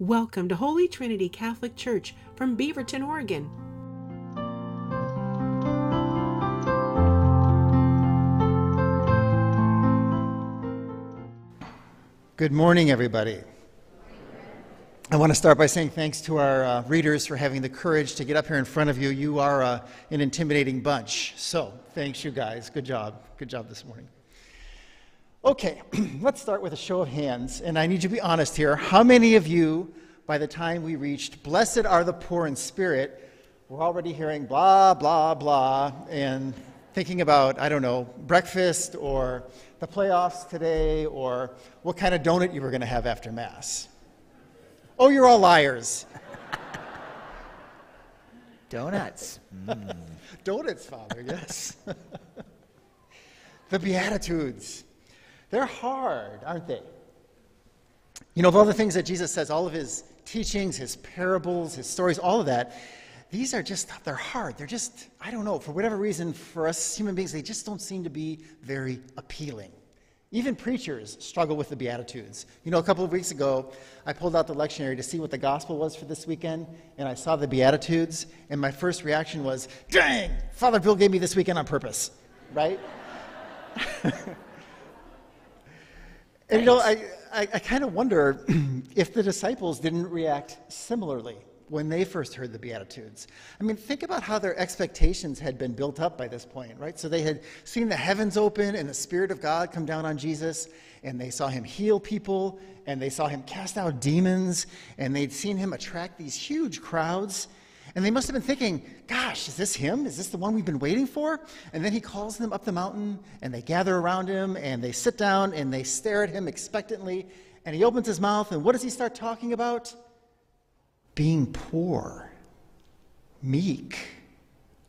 Welcome to Holy Trinity Catholic Church from Beaverton, Oregon. Good morning, everybody. I want to start by saying thanks to our uh, readers for having the courage to get up here in front of you. You are uh, an intimidating bunch. So, thanks, you guys. Good job. Good job this morning. Okay, let's start with a show of hands. And I need you to be honest here. How many of you, by the time we reached, Blessed are the poor in spirit, were already hearing blah, blah, blah, and thinking about, I don't know, breakfast or the playoffs today or what kind of donut you were going to have after Mass? Oh, you're all liars. Donuts. Mm. Donuts, Father, yes. the Beatitudes. They're hard, aren't they? You know, of all the things that Jesus says, all of his teachings, his parables, his stories, all of that, these are just, they're hard. They're just, I don't know, for whatever reason, for us human beings, they just don't seem to be very appealing. Even preachers struggle with the Beatitudes. You know, a couple of weeks ago, I pulled out the lectionary to see what the gospel was for this weekend, and I saw the Beatitudes, and my first reaction was, dang, Father Bill gave me this weekend on purpose, right? And you know, I, I, I kind of wonder if the disciples didn't react similarly when they first heard the Beatitudes. I mean, think about how their expectations had been built up by this point, right? So they had seen the heavens open and the Spirit of God come down on Jesus, and they saw him heal people, and they saw him cast out demons, and they'd seen him attract these huge crowds. And they must have been thinking, gosh, is this him? Is this the one we've been waiting for? And then he calls them up the mountain, and they gather around him, and they sit down, and they stare at him expectantly. And he opens his mouth, and what does he start talking about? Being poor, meek,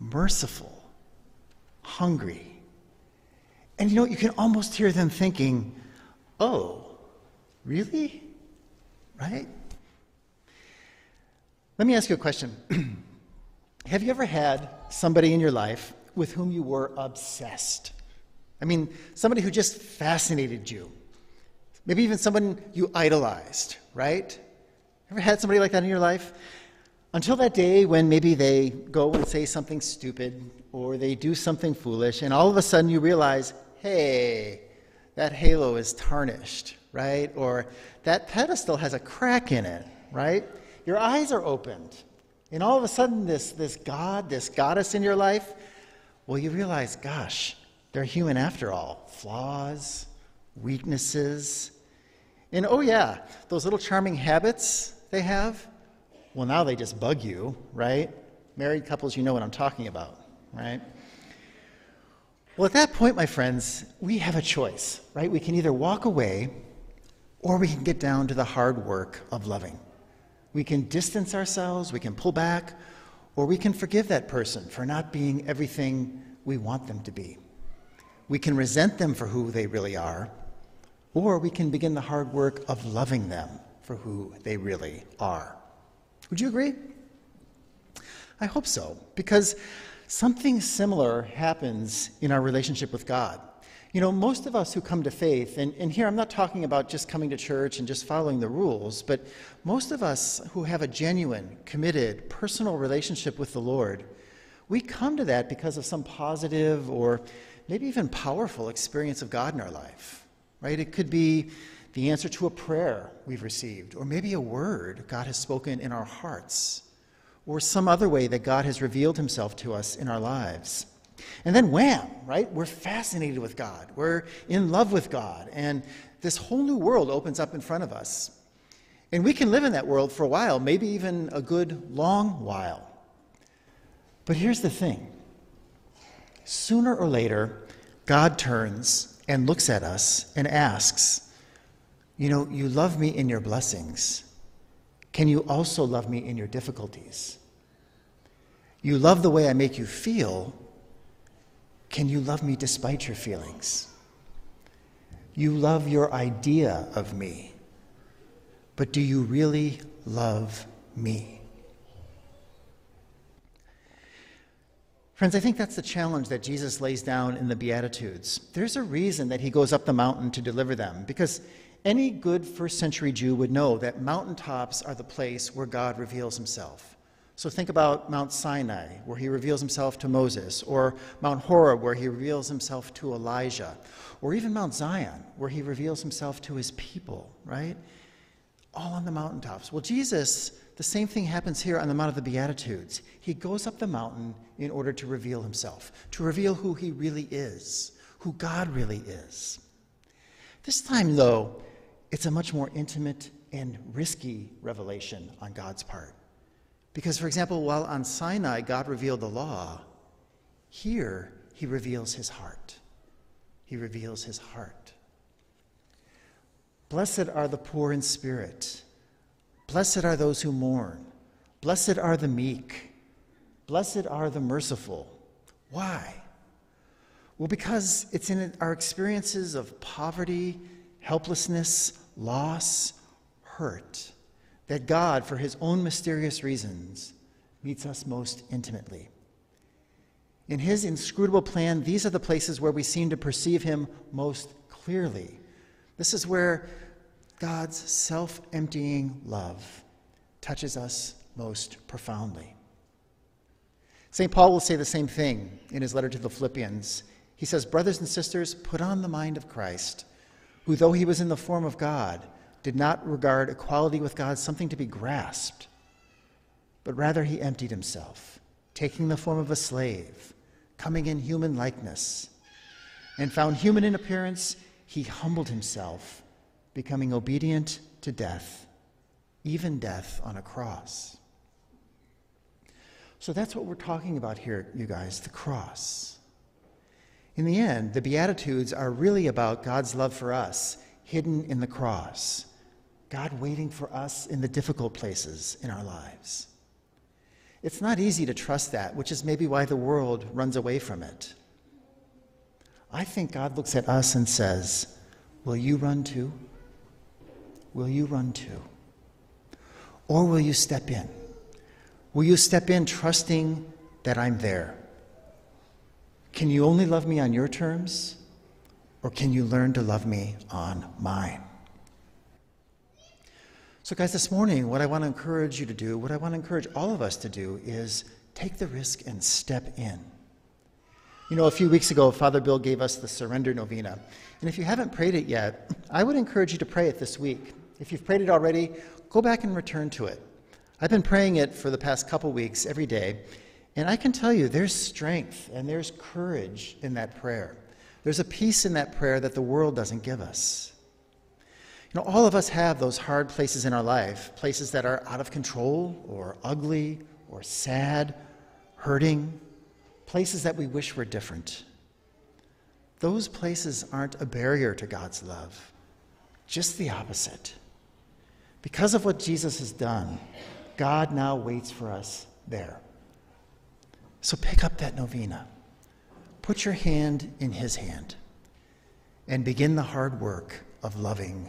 merciful, hungry. And you know, you can almost hear them thinking, oh, really? Right? Let me ask you a question. Have you ever had somebody in your life with whom you were obsessed? I mean, somebody who just fascinated you. Maybe even someone you idolized, right? Ever had somebody like that in your life? Until that day when maybe they go and say something stupid or they do something foolish, and all of a sudden you realize, hey, that halo is tarnished, right? Or that pedestal has a crack in it, right? Your eyes are opened. And all of a sudden, this, this God, this goddess in your life, well, you realize, gosh, they're human after all. Flaws, weaknesses. And oh, yeah, those little charming habits they have, well, now they just bug you, right? Married couples, you know what I'm talking about, right? Well, at that point, my friends, we have a choice, right? We can either walk away or we can get down to the hard work of loving. We can distance ourselves, we can pull back, or we can forgive that person for not being everything we want them to be. We can resent them for who they really are, or we can begin the hard work of loving them for who they really are. Would you agree? I hope so, because something similar happens in our relationship with God. You know, most of us who come to faith, and, and here I'm not talking about just coming to church and just following the rules, but most of us who have a genuine, committed, personal relationship with the Lord, we come to that because of some positive or maybe even powerful experience of God in our life, right? It could be the answer to a prayer we've received, or maybe a word God has spoken in our hearts, or some other way that God has revealed himself to us in our lives. And then wham, right? We're fascinated with God. We're in love with God. And this whole new world opens up in front of us. And we can live in that world for a while, maybe even a good long while. But here's the thing sooner or later, God turns and looks at us and asks, You know, you love me in your blessings. Can you also love me in your difficulties? You love the way I make you feel. Can you love me despite your feelings? You love your idea of me, but do you really love me? Friends, I think that's the challenge that Jesus lays down in the Beatitudes. There's a reason that he goes up the mountain to deliver them, because any good first century Jew would know that mountaintops are the place where God reveals himself. So think about Mount Sinai, where he reveals himself to Moses, or Mount Horeb, where he reveals himself to Elijah, or even Mount Zion, where he reveals himself to his people, right? All on the mountaintops. Well, Jesus, the same thing happens here on the Mount of the Beatitudes. He goes up the mountain in order to reveal himself, to reveal who he really is, who God really is. This time, though, it's a much more intimate and risky revelation on God's part. Because, for example, while on Sinai God revealed the law, here he reveals his heart. He reveals his heart. Blessed are the poor in spirit. Blessed are those who mourn. Blessed are the meek. Blessed are the merciful. Why? Well, because it's in our experiences of poverty, helplessness, loss, hurt that God, for his own mysterious reasons, meets us most intimately. In his inscrutable plan, these are the places where we seem to perceive him most clearly. This is where God's self emptying love touches us most profoundly. St. Paul will say the same thing in his letter to the Philippians. He says, Brothers and sisters, put on the mind of Christ, who, though he was in the form of God, did not regard equality with God something to be grasped, but rather he emptied himself, taking the form of a slave, coming in human likeness, and found human in appearance, he humbled himself, becoming obedient to death, even death on a cross. So that's what we're talking about here, you guys the cross. In the end, the Beatitudes are really about God's love for us hidden in the cross. God waiting for us in the difficult places in our lives. It's not easy to trust that, which is maybe why the world runs away from it. I think God looks at us and says, Will you run too? Will you run too? Or will you step in? Will you step in trusting that I'm there? Can you only love me on your terms? Or can you learn to love me on mine? So, guys, this morning, what I want to encourage you to do, what I want to encourage all of us to do, is take the risk and step in. You know, a few weeks ago, Father Bill gave us the Surrender Novena. And if you haven't prayed it yet, I would encourage you to pray it this week. If you've prayed it already, go back and return to it. I've been praying it for the past couple weeks every day, and I can tell you there's strength and there's courage in that prayer. There's a peace in that prayer that the world doesn't give us. You know, all of us have those hard places in our life, places that are out of control or ugly or sad, hurting, places that we wish were different. Those places aren't a barrier to God's love, just the opposite. Because of what Jesus has done, God now waits for us there. So pick up that novena, put your hand in His hand, and begin the hard work of loving